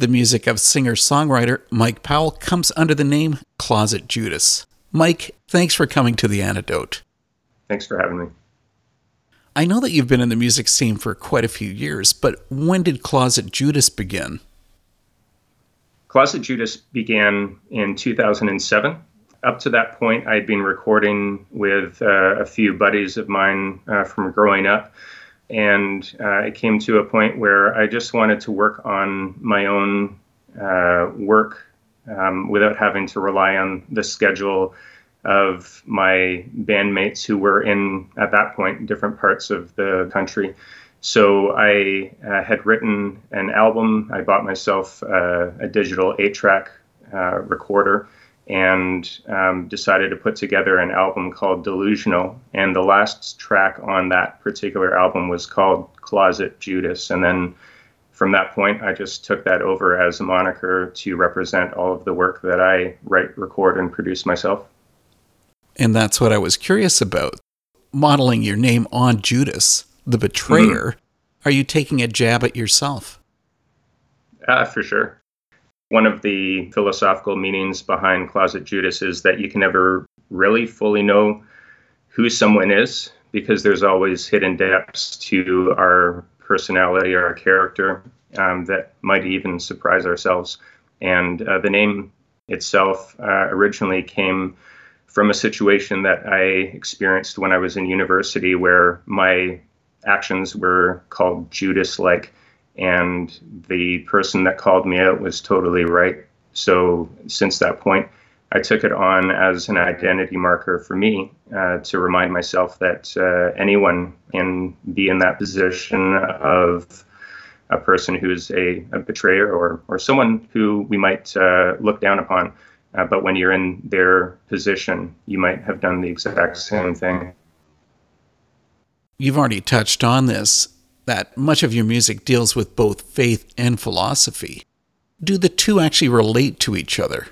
The music of singer songwriter Mike Powell comes under the name Closet Judas. Mike, thanks for coming to The Antidote. Thanks for having me. I know that you've been in the music scene for quite a few years, but when did Closet Judas begin? Closet Judas began in 2007. Up to that point, I'd been recording with uh, a few buddies of mine uh, from growing up. And uh, it came to a point where I just wanted to work on my own uh, work um, without having to rely on the schedule of my bandmates who were in, at that point, different parts of the country. So I uh, had written an album. I bought myself uh, a digital eight track uh, recorder and um, decided to put together an album called Delusional. And the last track on that particular album was called Closet Judas. And then from that point, I just took that over as a moniker to represent all of the work that I write, record, and produce myself. And that's what I was curious about. Modeling your name on Judas, the betrayer, mm-hmm. are you taking a jab at yourself? Uh, for sure. One of the philosophical meanings behind Closet Judas is that you can never really fully know who someone is because there's always hidden depths to our personality or our character um, that might even surprise ourselves. And uh, the name itself uh, originally came from a situation that I experienced when I was in university where my actions were called Judas like, and the person that called me out was totally right. So since that point, I took it on as an identity marker for me uh, to remind myself that uh, anyone can be in that position of a person who's a, a betrayer or, or someone who we might uh, look down upon. Uh, but when you're in their position, you might have done the exact same thing. You've already touched on this that much of your music deals with both faith and philosophy. Do the two actually relate to each other?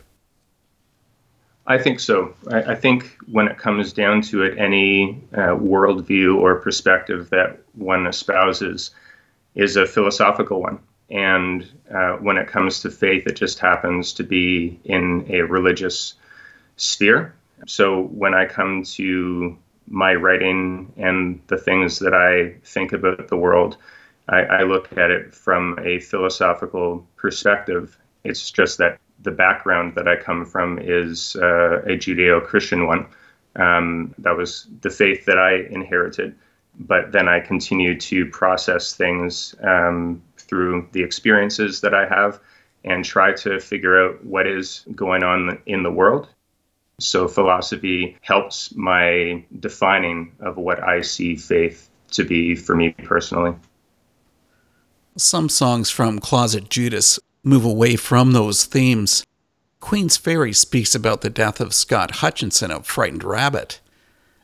I think so. I, I think when it comes down to it, any uh, worldview or perspective that one espouses is a philosophical one. And uh, when it comes to faith, it just happens to be in a religious sphere. So when I come to my writing and the things that I think about the world, I, I look at it from a philosophical perspective. It's just that the background that I come from is uh, a Judeo Christian one. Um, that was the faith that I inherited. But then I continue to process things um, through the experiences that I have and try to figure out what is going on in the world. So philosophy helps my defining of what I see faith to be for me personally. Some songs from Closet Judas move away from those themes. Queen's Ferry speaks about the death of Scott Hutchinson of Frightened Rabbit.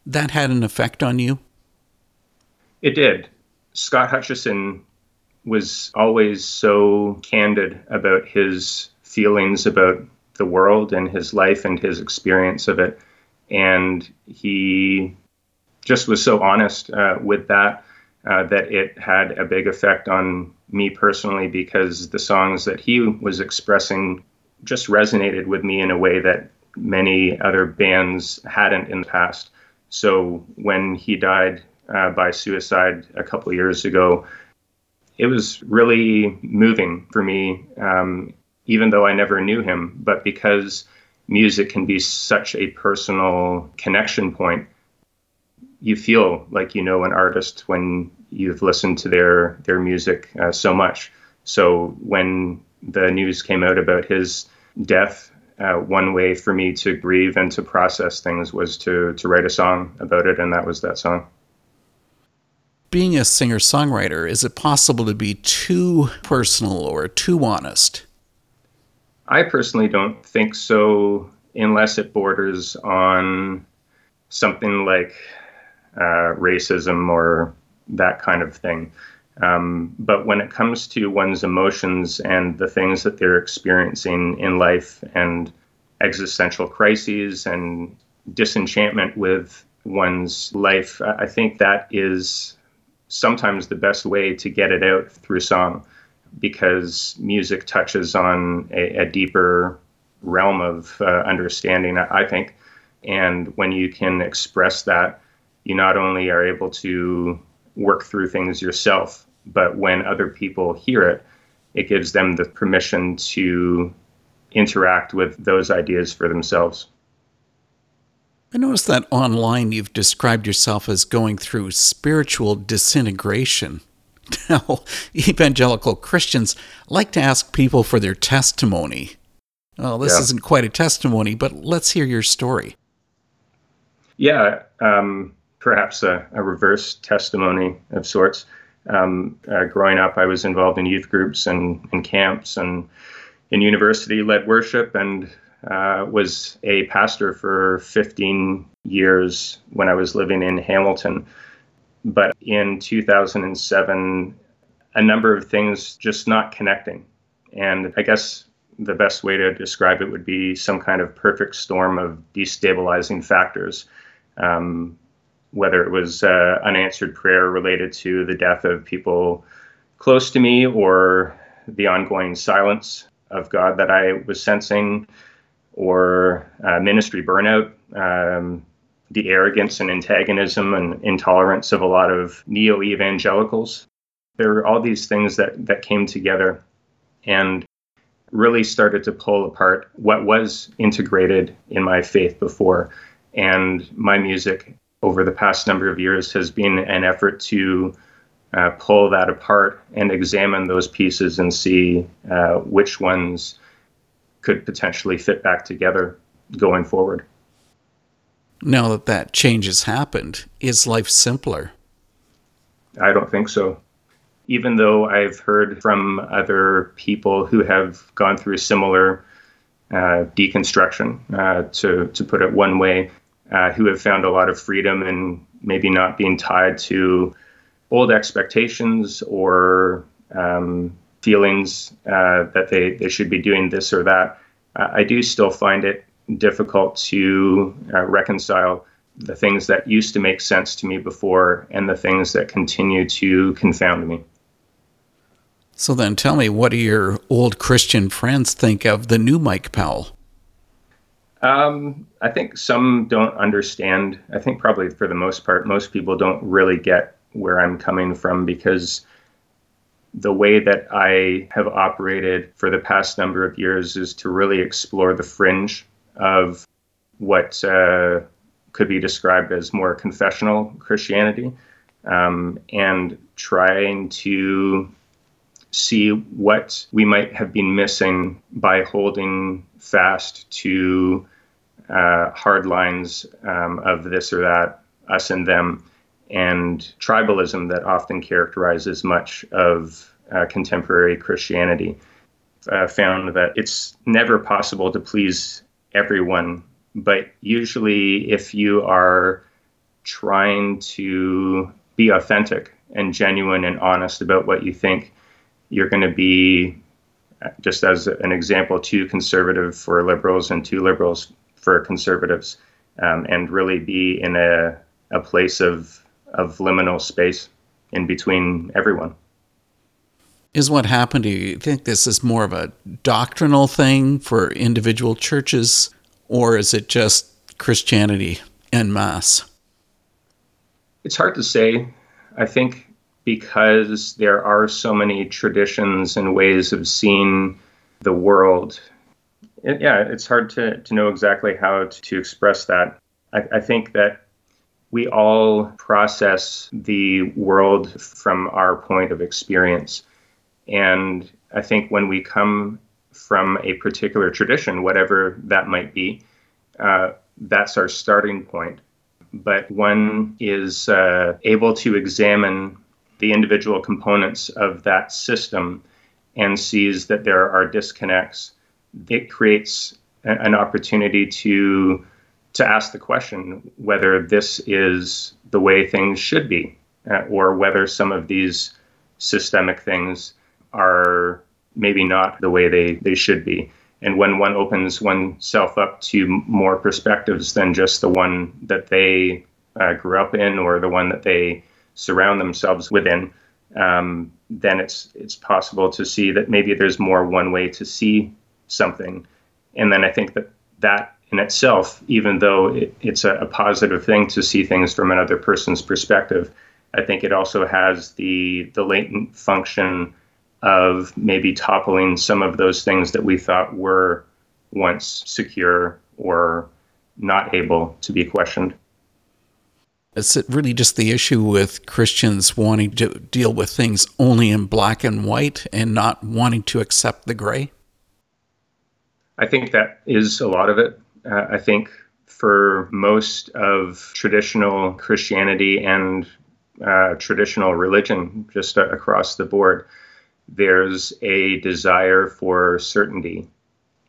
That had an effect on you? It did. Scott Hutchinson was always so candid about his feelings about the world and his life and his experience of it. And he just was so honest uh, with that uh, that it had a big effect on me personally because the songs that he was expressing just resonated with me in a way that many other bands hadn't in the past. So when he died uh, by suicide a couple years ago, it was really moving for me, um, even though I never knew him. But because music can be such a personal connection point, you feel like you know an artist when you've listened to their their music uh, so much. So when the news came out about his death, uh, one way for me to grieve and to process things was to to write a song about it, and that was that song being a singer songwriter, is it possible to be too personal or too honest? I personally don't think so, unless it borders on something like uh, racism or that kind of thing. Um, but when it comes to one's emotions and the things that they're experiencing in life and existential crises and disenchantment with one's life, I think that is sometimes the best way to get it out through song. Because music touches on a, a deeper realm of uh, understanding, I think. And when you can express that, you not only are able to work through things yourself, but when other people hear it, it gives them the permission to interact with those ideas for themselves. I noticed that online you've described yourself as going through spiritual disintegration. Now, evangelical Christians like to ask people for their testimony. Well, this yeah. isn't quite a testimony, but let's hear your story. Yeah, um, perhaps a, a, reverse testimony of sorts. Um, uh, growing up, I was involved in youth groups and, and camps and in university led worship and uh, was a pastor for 15 years when I was living in Hamilton. But in 2007, a number of things just not connecting. And I guess the best way to describe it would be some kind of perfect storm of destabilizing factors. Um, whether it was uh, unanswered prayer related to the death of people close to me or the ongoing silence of God that I was sensing, or uh, ministry burnout, um, the arrogance and antagonism and intolerance of a lot of neo evangelicals. There were all these things that, that came together and really started to pull apart what was integrated in my faith before. And my music over the past number of years has been an effort to uh, pull that apart and examine those pieces and see uh, which ones could potentially fit back together going forward. Now that that change has happened, is life simpler? I don't think so. Even though I've heard from other people who have gone through a similar uh, deconstruction, uh, to, to put it one way, uh, who have found a lot of freedom and maybe not being tied to old expectations or um, feelings uh, that they, they should be doing this or that, uh, I do still find it difficult to uh, reconcile the things that used to make sense to me before and the things that continue to confound me. So then tell me, what do your old Christian friends think of the new Mike Powell? Um, I think some don't understand. I think probably for the most part, most people don't really get where I'm coming from because the way that I have operated for the past number of years is to really explore the fringe of what uh, could be described as more confessional Christianity um, and trying to see what we might have been missing by holding fast to uh, hard lines um, of this or that, us and them and tribalism that often characterizes much of uh, contemporary Christianity. Uh, found that it's never possible to please everyone, but usually, if you are trying to be authentic and genuine and honest about what you think, you're going to be, just as an example, too conservative for liberals and too liberals for conservatives, um, and really be in a, a place of of liminal space in between everyone. Is what happened to you? You think this is more of a doctrinal thing for individual churches, or is it just Christianity en masse? It's hard to say. I think because there are so many traditions and ways of seeing the world. It, yeah, it's hard to, to know exactly how to, to express that. I, I think that we all process the world from our point of experience. And I think when we come from a particular tradition, whatever that might be, uh, that's our starting point. But one is uh, able to examine the individual components of that system and sees that there are disconnects. It creates an opportunity to to ask the question whether this is the way things should be, uh, or whether some of these systemic things are maybe not the way they, they should be. And when one opens oneself up to more perspectives than just the one that they uh, grew up in or the one that they surround themselves within, um, then it's it's possible to see that maybe there's more one way to see something, and then I think that that in itself, even though it, it's a, a positive thing to see things from another person's perspective, I think it also has the the latent function of maybe toppling some of those things that we thought were once secure or not able to be questioned. Is it really just the issue with Christians wanting to deal with things only in black and white and not wanting to accept the gray? I think that is a lot of it. Uh, I think for most of traditional Christianity and uh, traditional religion, just uh, across the board, there's a desire for certainty.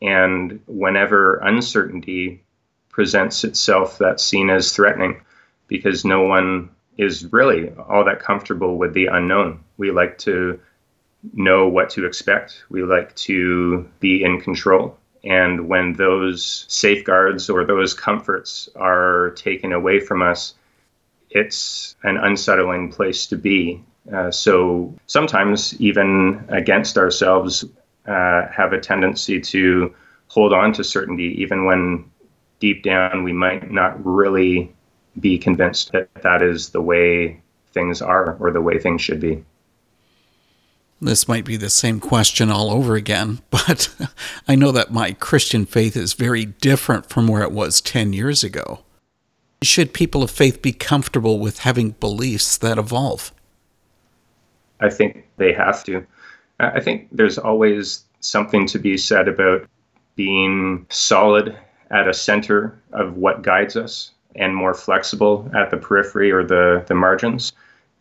And whenever uncertainty presents itself, that's seen as threatening because no one is really all that comfortable with the unknown. We like to know what to expect, we like to be in control. And when those safeguards or those comforts are taken away from us, it's an unsettling place to be. Uh, so sometimes, even against ourselves, uh, have a tendency to hold on to certainty, even when deep down we might not really be convinced that that is the way things are or the way things should be. This might be the same question all over again, but I know that my Christian faith is very different from where it was 10 years ago. Should people of faith be comfortable with having beliefs that evolve? I think they have to. I think there's always something to be said about being solid at a center of what guides us and more flexible at the periphery or the, the margins.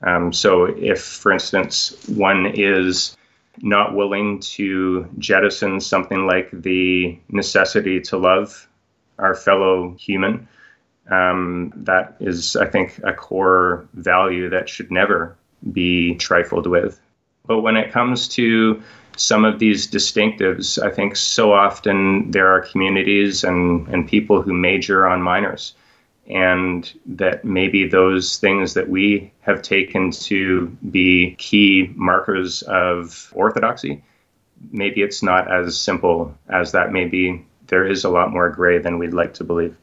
Um, so, if, for instance, one is not willing to jettison something like the necessity to love our fellow human, um, that is, I think, a core value that should never be trifled with. But when it comes to some of these distinctives, I think so often there are communities and, and people who major on minors and that maybe those things that we have taken to be key markers of orthodoxy, maybe it's not as simple as that. Maybe there is a lot more gray than we'd like to believe.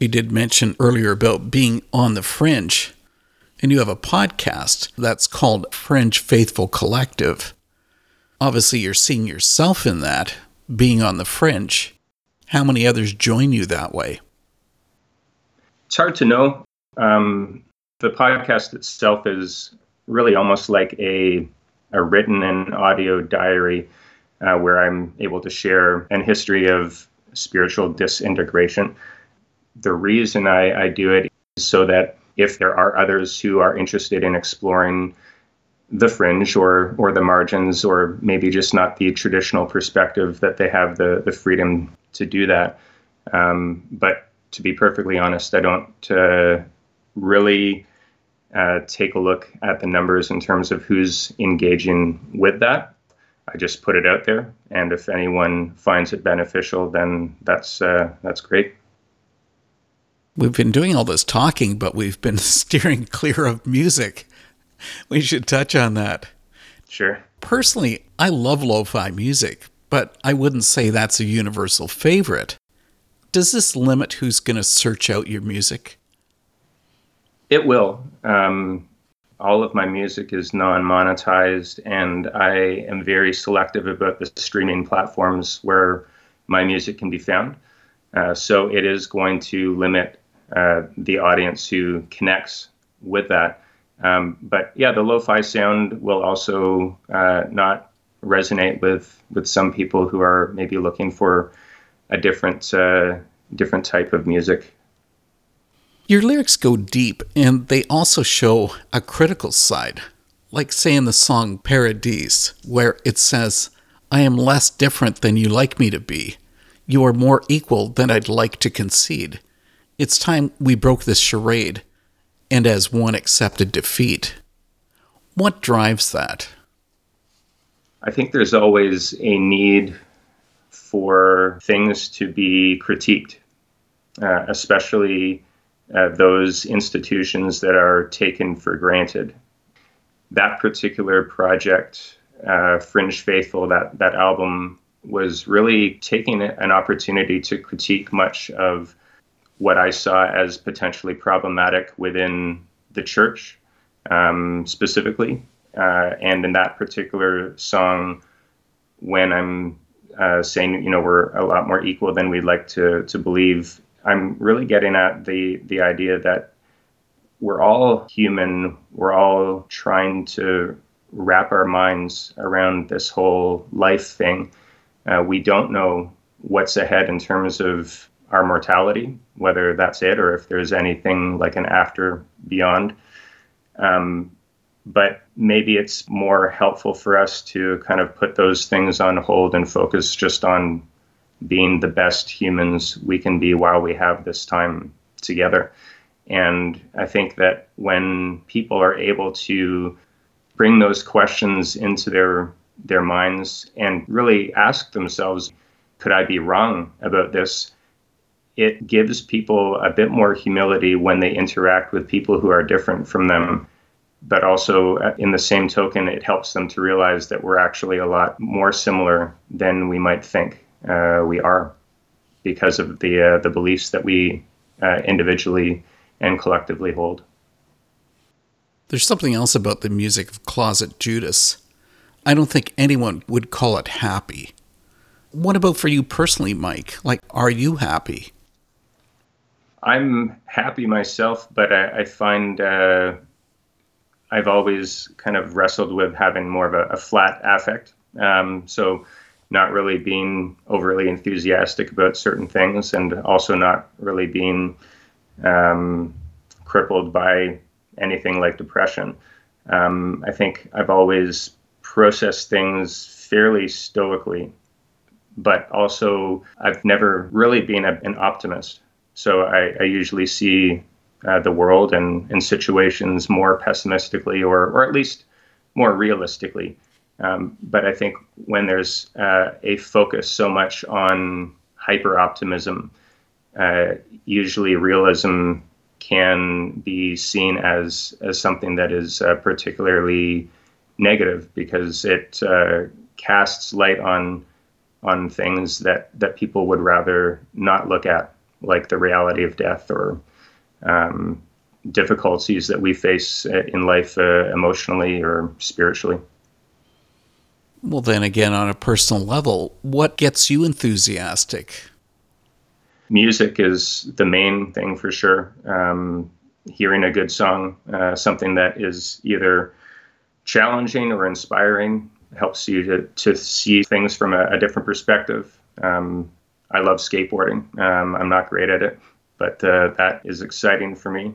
You did mention earlier about being on the fringe, and you have a podcast that's called Fringe Faithful Collective. Obviously, you're seeing yourself in that, being on the fringe. How many others join you that way? It's hard to know. Um, the podcast itself is really almost like a, a written and audio diary uh, where I'm able to share an history of spiritual disintegration. The reason I, I do it is so that if there are others who are interested in exploring the fringe or or the margins or maybe just not the traditional perspective that they have the the freedom to do that um, but to be perfectly honest, I don't uh, really uh, take a look at the numbers in terms of who's engaging with that. I just put it out there, and if anyone finds it beneficial, then that's uh, that's great. We've been doing all this talking, but we've been steering clear of music. We should touch on that. Sure. Personally, I love lo fi music, but I wouldn't say that's a universal favorite. Does this limit who's going to search out your music? It will. Um, all of my music is non monetized, and I am very selective about the streaming platforms where my music can be found. Uh, so it is going to limit uh, the audience who connects with that. Um, but yeah, the lo-fi sound will also uh, not resonate with with some people who are maybe looking for a different uh, different type of music. Your lyrics go deep, and they also show a critical side, like say in the song Paradise, where it says, "I am less different than you like me to be. You are more equal than I'd like to concede. It's time we broke this charade, and as one accepted defeat." What drives that? I think there's always a need for things to be critiqued, uh, especially uh, those institutions that are taken for granted. that particular project, uh, Fringe Faithful, that that album was really taking an opportunity to critique much of what I saw as potentially problematic within the church, um, specifically. Uh, and in that particular song, when I'm uh, saying, you know, we're a lot more equal than we'd like to to believe, I'm really getting at the the idea that we're all human. We're all trying to wrap our minds around this whole life thing. Uh, we don't know what's ahead in terms of our mortality, whether that's it or if there's anything like an after beyond. Um, but maybe it's more helpful for us to kind of put those things on hold and focus just on being the best humans we can be while we have this time together. And I think that when people are able to bring those questions into their their minds and really ask themselves, could I be wrong about this? It gives people a bit more humility when they interact with people who are different from them. But also, uh, in the same token, it helps them to realize that we're actually a lot more similar than we might think uh, we are because of the, uh, the beliefs that we uh, individually and collectively hold. There's something else about the music of Closet Judas. I don't think anyone would call it happy. What about for you personally, Mike? Like, are you happy? I'm happy myself, but I, I find uh, I've always kind of wrestled with having more of a, a flat affect. Um, so, not really being overly enthusiastic about certain things, and also not really being um, crippled by anything like depression. Um, I think I've always processed things fairly stoically, but also I've never really been a, an optimist. So I, I usually see uh, the world and, and situations more pessimistically or, or at least more realistically. Um, but I think when there's uh, a focus so much on hyper optimism, uh, usually realism can be seen as as something that is uh, particularly negative because it uh, casts light on on things that that people would rather not look at, like the reality of death or um, difficulties that we face in life uh, emotionally or spiritually. Well, then again, on a personal level, what gets you enthusiastic? music is the main thing for sure. Um, hearing a good song, uh, something that is either challenging or inspiring, helps you to, to see things from a, a different perspective. Um, I love skateboarding. Um, I'm not great at it, but uh, that is exciting for me.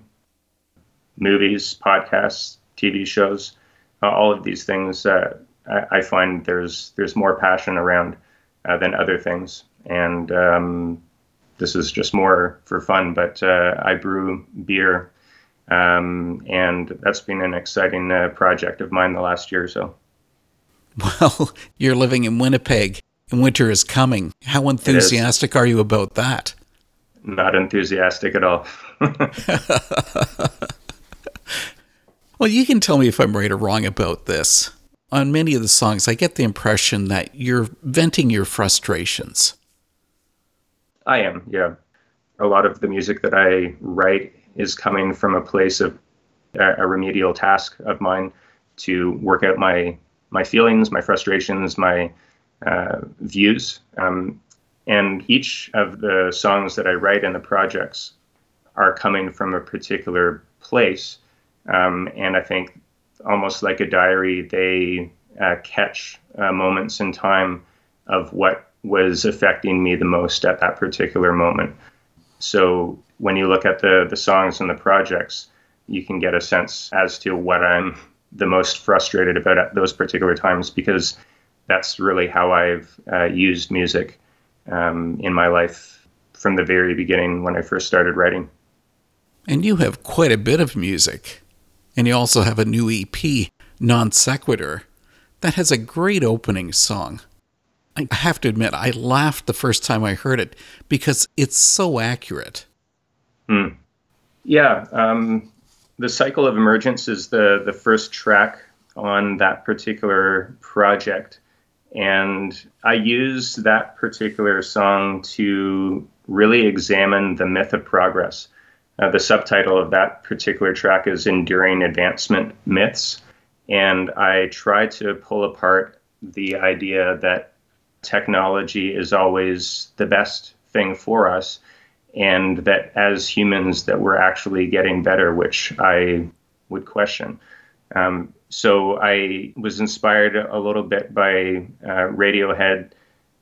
Movies, podcasts, TV shows, uh, all of these things, uh, I, I, find there's there's more passion around uh, than other things, and um, this is just more for fun, but uh, I brew beer, um, and that's been an exciting uh, project of mine the last year or so. Well, you're living in Winnipeg, winter is coming. How enthusiastic are you about that? Not enthusiastic at all. well, you can tell me if I'm right or wrong about this. On many of the songs, I get the impression that you're venting your frustrations. I am, yeah. A lot of the music that I write is coming from a place of a, remedial task of mine to work out my my feelings, my frustrations, my views. Um, and each of the songs that I write in the projects are coming from a particular place. Um, and I think almost like a diary, they uh, catch uh, moments in time of what was affecting me the most at that particular moment. So when you look at the the songs and the projects, you can get a sense as to what I'm the most frustrated about at those particular times because that's really how I've uh, used music um, in my life from the very beginning when I first started writing. And you have quite a bit of music. And you also have a new EP, Non Sequitur, that has a great opening song. I have to admit, I laughed the first time I heard it because it's so accurate. Hmm. Yeah. Um, the Cycle of Emergence is the, the first track on that particular project. And I used that particular song to really examine the myth of progress. Uh, the subtitle of that particular track is Enduring Advancement Myths. And I try to pull apart the idea that technology is always the best thing for us and that as humans that we're actually getting better which i would question um, so i was inspired a little bit by uh, radiohead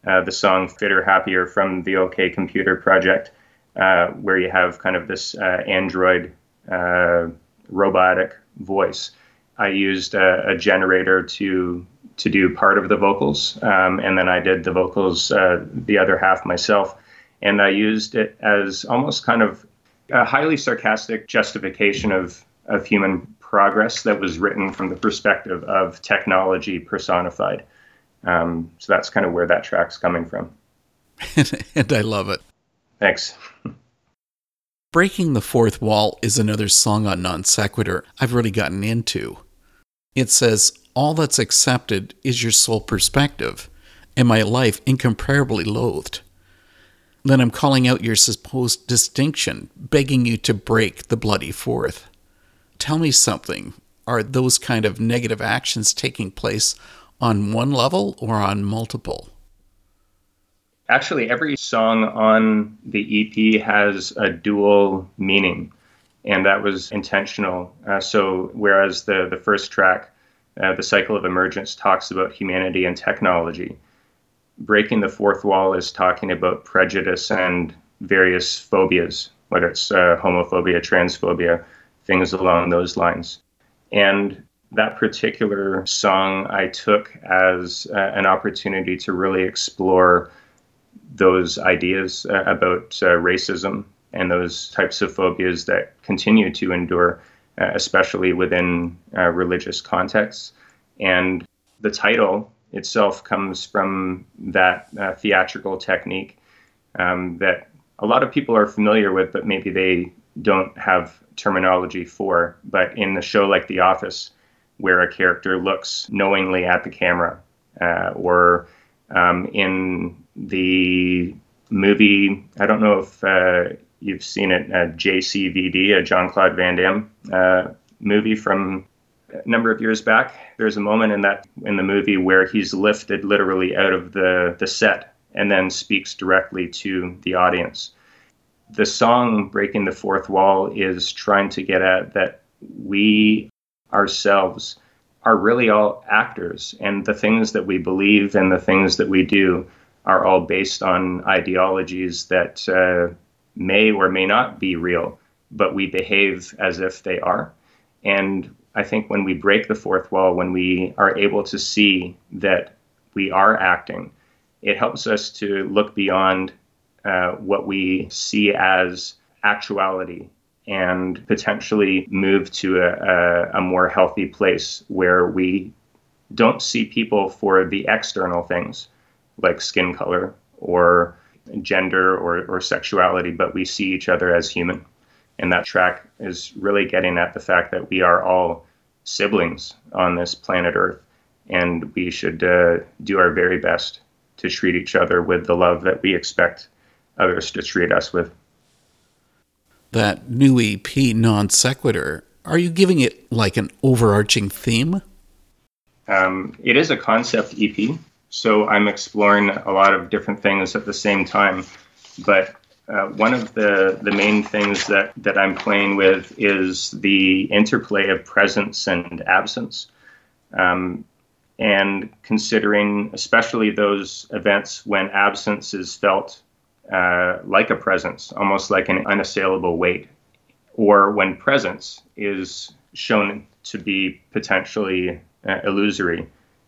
uh, the song fitter happier from the ok computer project uh, where you have kind of this uh, android uh, robotic voice i used a, a generator to to do part of the vocals, um, and then I did the vocals uh, the other half myself. And I used it as almost kind of a highly sarcastic justification of of human progress that was written from the perspective of technology personified. Um, so that's kind of where that track's coming from. and I love it. Thanks. Breaking the Fourth Wall is another song on Non Sequitur I've really gotten into. It says, all that's accepted is your sole perspective, and my life incomparably loathed. Then I'm calling out your supposed distinction, begging you to break the bloody fourth. Tell me something. Are those kind of negative actions taking place on one level or on multiple? Actually, every song on the EP has a dual meaning, and that was intentional. Uh, so, whereas the, the first track uh, the cycle of emergence talks about humanity and technology. Breaking the fourth wall is talking about prejudice and various phobias, whether it's uh, homophobia, transphobia, things along those lines. And that particular song I took as uh, an opportunity to really explore those ideas uh, about uh, racism and those types of phobias that continue to endure uh, especially within uh, religious contexts. And the title itself comes from that uh, theatrical technique um, that a lot of people are familiar with, but maybe they don't have terminology for. But in the show like The Office, where a character looks knowingly at the camera, uh, or um, in the movie, I don't know if uh, You've seen it at JCVD, a Jean Claude Van Damme uh, movie from a number of years back. There's a moment in that in the movie where he's lifted literally out of the, the set and then speaks directly to the audience. The song Breaking the Fourth Wall is trying to get at that we ourselves are really all actors, and the things that we believe and the things that we do are all based on ideologies that uh, may or may not be real, but we behave as if they are. And I think when we break the fourth wall, when we are able to see that we are acting, it helps us to look beyond uh, what we see as actuality and potentially move to a, a, a more healthy place where we don't see people for the external things like skin color or gender or, or sexuality, but we see each other as human. And that track is really getting at the fact that we are all siblings on this planet Earth, and we should uh, do our very best to treat each other with the love that we expect others to treat us with. That new EP, Non Sequitur, are you giving it like an overarching theme? Um, it is a concept EP. So I'm exploring a lot of different things at the same time. But uh, one of the, the main things that, that I'm playing with is the interplay of presence and absence. Um, and considering especially those events when absence is felt uh, like a presence, almost like an unassailable weight, or when presence is shown to be potentially uh, illusory.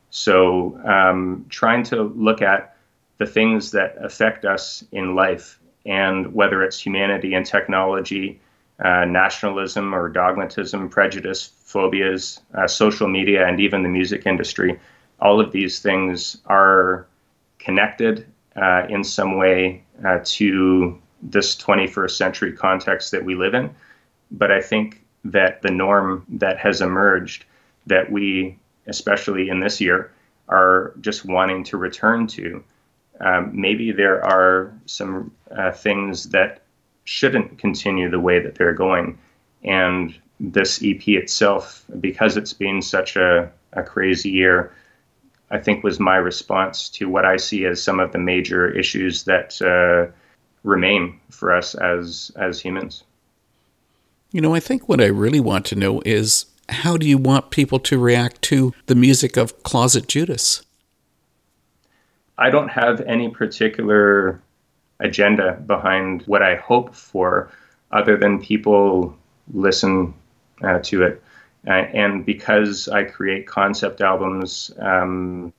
So, um, trying to look at the things that affect us in life, and whether it's humanity and technology, uh, nationalism or dogmatism, prejudice, phobias, uh, social media, and even the music industry, all of these things are connected uh, in some way uh, to this 21st century context that we live in. But I think that the norm that has emerged that we especially in this year, are just wanting to return to. Um, maybe there are some uh, things that shouldn't continue the way that they're going. And this EP itself, because it's been such a, a crazy year, I think was my response to what I see as some of the major issues that uh, remain for us as as humans. You know, I think what I really want to know is how do you want people to react to the music of Closet Judas? I don't have any particular agenda behind what I hope for, other than people listen uh, to it. Uh, and because I create concept albums, um,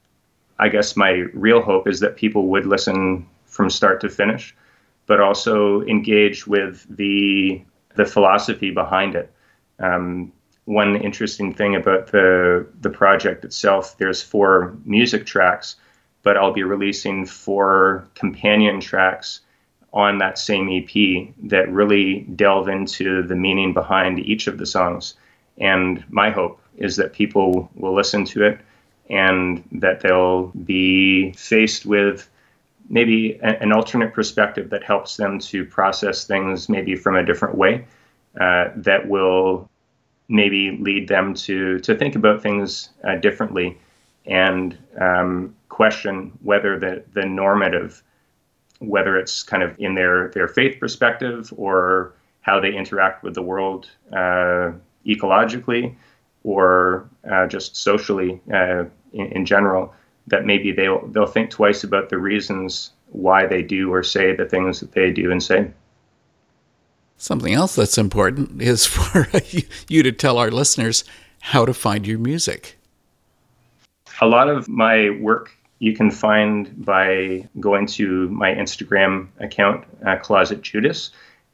I guess my real hope is that people would listen from start to finish, but also engage with the the philosophy behind it. Um, one interesting thing about the the project itself, there's four music tracks, but I'll be releasing four companion tracks on that same EP that really delve into the meaning behind each of the songs. And my hope is that people will listen to it and that they'll be faced with maybe a, an alternate perspective that helps them to process things maybe from a different way uh, that will maybe lead them to, to think about things uh, differently and um, question whether the, the normative whether it's kind of in their, their faith perspective or how they interact with the world uh, ecologically or uh, just socially uh, in, in, general, that maybe they'll, they'll think twice about the reasons why they do or say the things that they do and say. Something else that's important is for you to tell our listeners how to find your music. A lot of my work you can find by going to my Instagram account, uh, Closet Judas,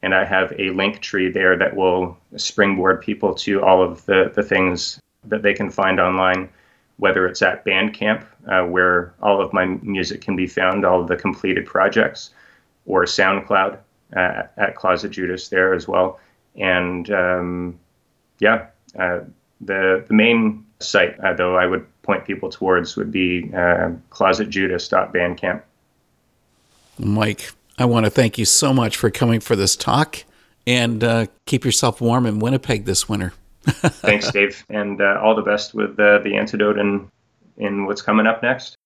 and I have a Linktree there that will springboard people to all of the, the things that they can find online, whether it's at Bandcamp, uh, where all of my music can be found, all of the completed projects, or SoundCloud uh, at Closet Judas there as well. And um, yeah, uh, the the main site, uh, though, I would point people towards would be uh, closetjudas.bandcamp. Mike, I want to thank you so much for coming for this talk and uh, keep yourself warm in Winnipeg this winter. Thanks, Dave, and uh, all the best with uh, the antidote and in what's coming up next.